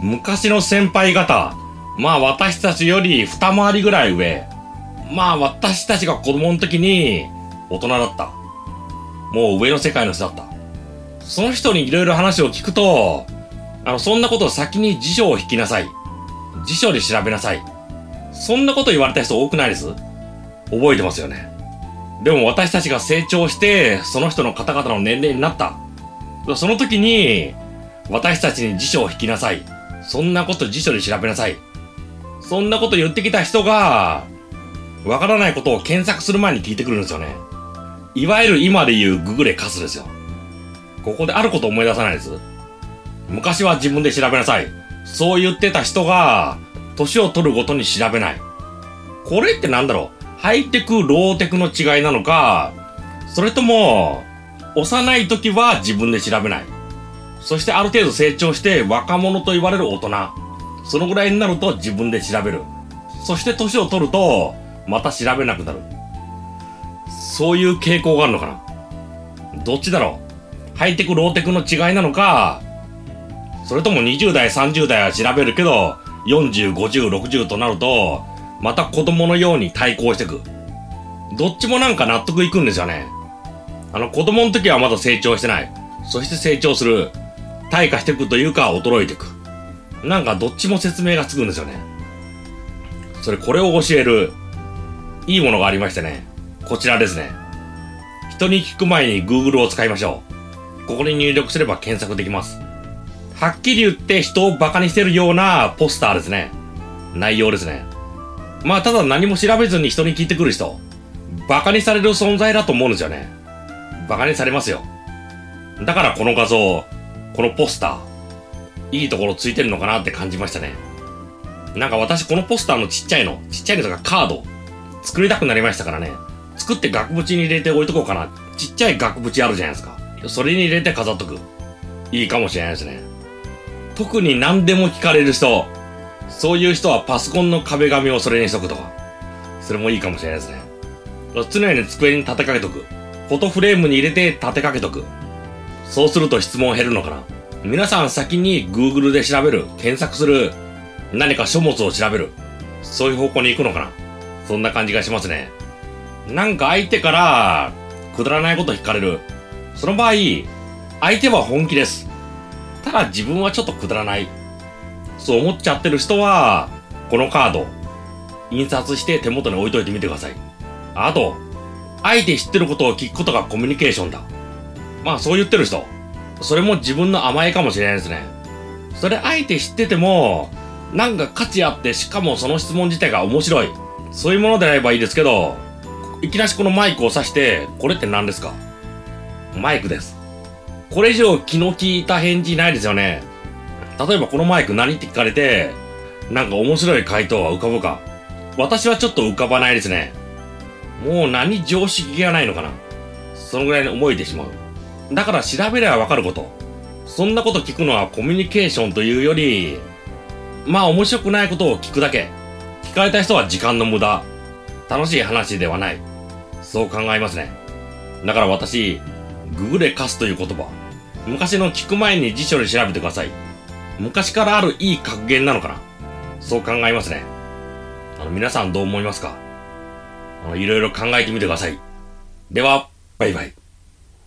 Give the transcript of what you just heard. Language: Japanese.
昔の先輩方、まあ私たちより二回りぐらい上。まあ私たちが子供の時に大人だった。もう上の世界の人だった。その人にいろいろ話を聞くと、あの、そんなことを先に辞書を引きなさい。辞書で調べなさい。そんなこと言われた人多くないです？覚えてますよね。でも私たちが成長して、その人の方々の年齢になった。その時に、私たちに辞書を引きなさい。そんなこと辞書で調べなさい。そんなこと言ってきた人が、わからないことを検索する前に聞いてくるんですよね。いわゆる今で言うググレカスですよ。ここであること思い出さないです。昔は自分で調べなさい。そう言ってた人が、年を取るごとに調べない。これってなんだろう？ハイテク、ローテクの違いなのか、それとも、幼い時は自分で調べない？そしてある程度成長して若者と言われる大人。そのぐらいになると自分で調べる。そして年を取ると、また調べなくなる。そういう傾向があるのかなどっちだろうハイテク、ローテクの違いなのか、それとも20代、30代は調べるけど、40、50、60となると、また子供のように対抗していく。どっちもなんか納得いくんですよね。あの、子供の時はまだ成長してない。そして成長する。退化していくというか、衰えていく。なんかどっちも説明がつくんですよね。それ、これを教える、いいものがありましてね。こちらですね。人に聞く前に Google を使いましょう。ここに入力すれば検索できます。はっきり言って人をバカにしてるようなポスターですね。内容ですね。まあただ何も調べずに人に聞いてくる人、バカにされる存在だと思うんですよね。バカにされますよ。だからこの画像、このポスター、いいところついてるのかなって感じましたね。なんか私このポスターのちっちゃいの、ちっちゃいのとかカード、作りたくなりましたからね。作って額縁に入れて置いとこうかな。ちっちゃい額縁あるじゃないですか。それに入れて飾っとく。いいかもしれないですね。特に何でも聞かれる人、そういう人はパソコンの壁紙をそれにしとくとか。それもいいかもしれないですね。常に机に立てかけとく。フォトフレームに入れて立てかけとく。そうすると質問減るのかな？皆さん先に Google で調べる、検索する、何か書物を調べる。そういう方向に行くのかな？そんな感じがしますね。なんか相手から、くだらないこと聞かれる。その場合、相手は本気です。ただ自分はちょっとくだらない。そう思っちゃってる人は、このカード、印刷して手元に置いといてみてください。あと、相手知ってることを聞くことがコミュニケーションだ。まあそう言ってる人。それも自分の甘えかもしれないですね。それ相手知ってても、なんか価値あって、しかもその質問自体が面白い。そういうものであればいいですけど、いきなしこのマイクを挿して、これって何ですか？マイクです。これ以上気の利いた返事ないですよね。例えばこのマイク何って聞かれて、なんか面白い回答は浮かぶか。私はちょっと浮かばないですね。もう何常識がないのかな。そのぐらいに思えてしまう。だから調べればわかること。そんなこと聞くのはコミュニケーションというより、まあ面白くないことを聞くだけ。聞かれた人は時間の無駄。楽しい話ではない。そう考えますね。だから私、ググレカスという言葉。昔の聞く前に辞書で調べてください。昔からあるいい格言なのかなそう考えますね。あの、皆さんどう思いますか？あの、いろいろ考えてみてください。では、バイバイ。